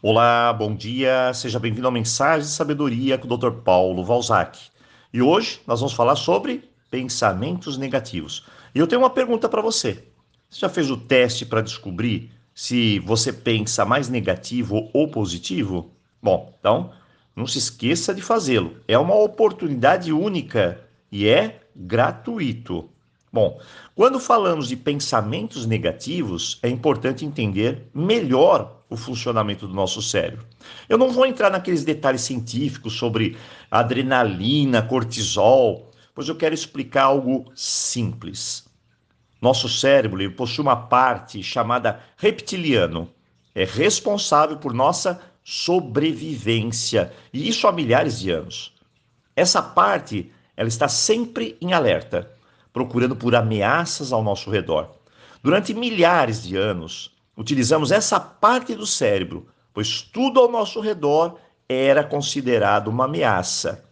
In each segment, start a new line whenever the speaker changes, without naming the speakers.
Olá, bom dia, seja bem-vindo ao Mensagem de Sabedoria com o Dr. Paulo Valzac. E hoje nós vamos falar sobre pensamentos negativos. E eu tenho uma pergunta para você. Você já fez o teste para descobrir se você pensa mais negativo ou positivo? Bom, então não se esqueça de fazê-lo. É uma oportunidade única e é gratuito. Bom, quando falamos de pensamentos negativos, é importante entender melhor o funcionamento do nosso cérebro. Eu não vou entrar naqueles detalhes científicos sobre adrenalina, cortisol, pois eu quero explicar algo simples. Nosso cérebro possui uma parte chamada reptiliano. É responsável por nossa sobrevivência, e isso há milhares de anos. Essa parte, ela está sempre em alerta procurando por ameaças ao nosso redor. Durante milhares de anos, utilizamos essa parte do cérebro, pois tudo ao nosso redor era considerado uma ameaça.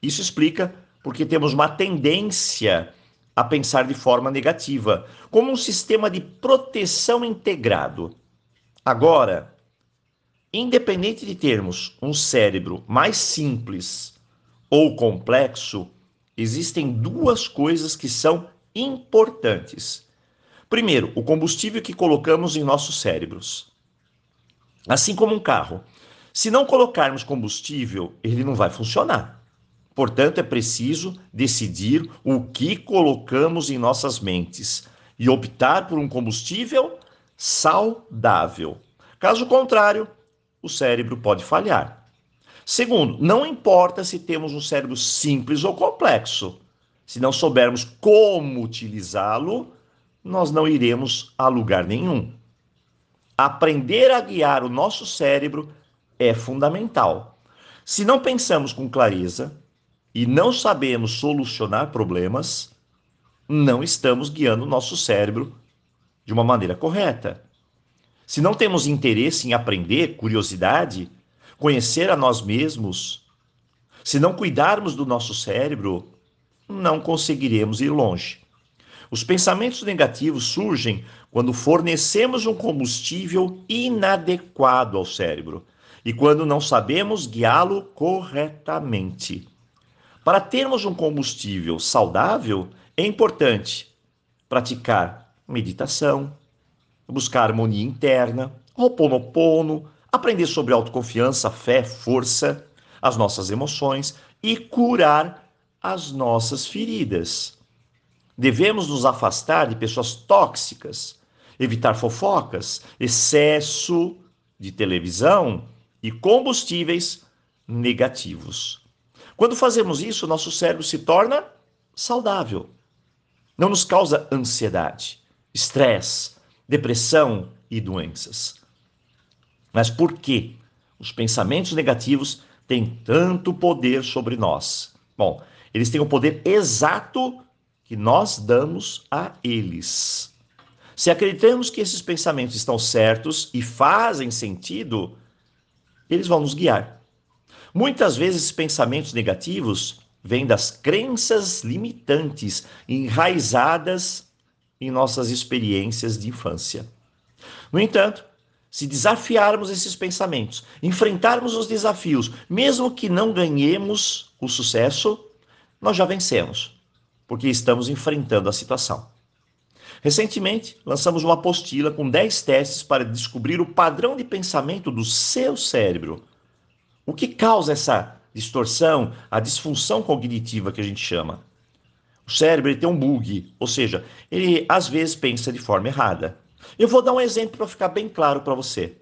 Isso explica porque temos uma tendência a pensar de forma negativa, como um sistema de proteção integrado. Agora, independente de termos um cérebro mais simples ou complexo, existem duas coisas que são importantes. Primeiro, o combustível que colocamos em nossos cérebros. Assim como um carro. Se não colocarmos combustível, ele não vai funcionar. Portanto, é preciso decidir o que colocamos em nossas mentes e optar por um combustível saudável. Caso contrário, o cérebro pode falhar. Segundo, não importa se temos um cérebro simples ou complexo. Se não soubermos como utilizá-lo, nós não iremos a lugar nenhum. Aprender a guiar o nosso cérebro é fundamental. Se não pensamos com clareza e não sabemos solucionar problemas, não estamos guiando o nosso cérebro de uma maneira correta. Se não temos interesse em aprender, curiosidade, conhecer a nós mesmos, se não cuidarmos do nosso cérebro, não conseguiremos ir longe. Os pensamentos negativos surgem quando fornecemos um combustível inadequado ao cérebro e quando não sabemos guiá-lo corretamente. Para termos um combustível saudável, é importante praticar meditação, buscar harmonia interna, Ho'oponopono, aprender sobre autoconfiança, fé, força, as nossas emoções e curar as nossas feridas. Devemos nos afastar de pessoas tóxicas, evitar fofocas, excesso de televisão e combustíveis negativos. Quando fazemos isso, nosso cérebro se torna saudável. Não nos causa ansiedade, estresse, depressão e doenças. Mas por que os pensamentos negativos têm tanto poder sobre nós? Bom, eles têm o poder exato que nós damos a eles. Se acreditamos que esses pensamentos estão certos e fazem sentido, eles vão nos guiar. Muitas vezes esses pensamentos negativos vêm das crenças limitantes enraizadas em nossas experiências de infância. No entanto, se desafiarmos esses pensamentos, enfrentarmos os desafios, mesmo que não ganhemos o sucesso, nós já vencemos, porque estamos enfrentando a situação. Recentemente, lançamos uma apostila com 10 testes para descobrir o padrão de pensamento do seu cérebro. O que causa essa distorção, a disfunção cognitiva que a gente chama? O cérebro tem um bug, ou seja, ele às vezes pensa de forma errada. Eu vou dar um exemplo para ficar bem claro para você.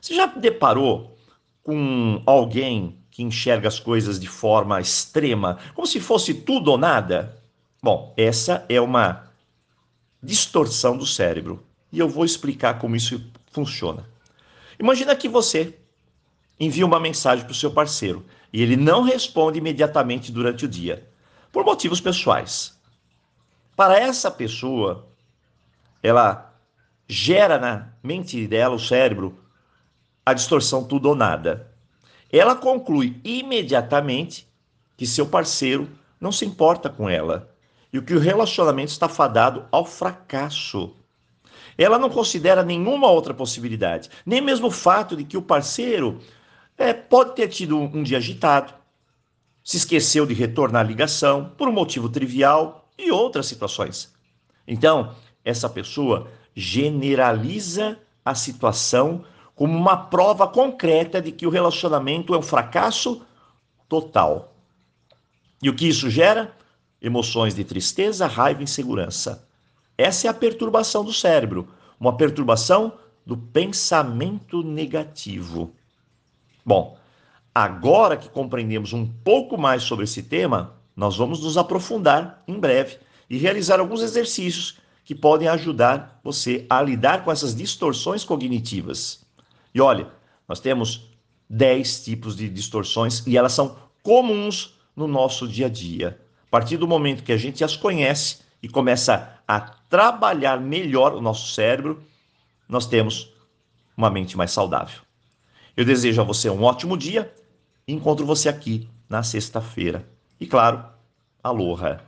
Você já deparou com alguém que enxerga as coisas de forma extrema, como se fosse tudo ou nada? Bom, essa é uma distorção do cérebro e eu vou explicar como isso funciona. Imagina que você envia uma mensagem para o seu parceiro e ele não responde imediatamente durante o dia, por motivos pessoais. Para essa pessoa, ela gera na mente dela, o cérebro, a distorção tudo ou nada. Ela conclui imediatamente que seu parceiro não se importa com ela e que o relacionamento está fadado ao fracasso. Ela não considera nenhuma outra possibilidade, nem mesmo o fato de que o parceiro é, pode ter tido um dia agitado, se esqueceu de retornar a ligação por um motivo trivial e outras situações. Então, essa pessoa generaliza a situação como uma prova concreta de que o relacionamento é um fracasso total. E o que isso gera? Emoções de tristeza, raiva e insegurança. Essa é a perturbação do cérebro, uma perturbação do pensamento negativo. Bom, agora que compreendemos um pouco mais sobre esse tema, nós vamos nos aprofundar em breve e realizar alguns exercícios que podem ajudar você a lidar com essas distorções cognitivas. E olha, nós temos 10 tipos de distorções e elas são comuns no nosso dia a dia. A partir do momento que a gente as conhece e começa a trabalhar melhor o nosso cérebro, nós temos uma mente mais saudável. Eu desejo a você um ótimo dia encontro você aqui na sexta-feira. E claro, aloha!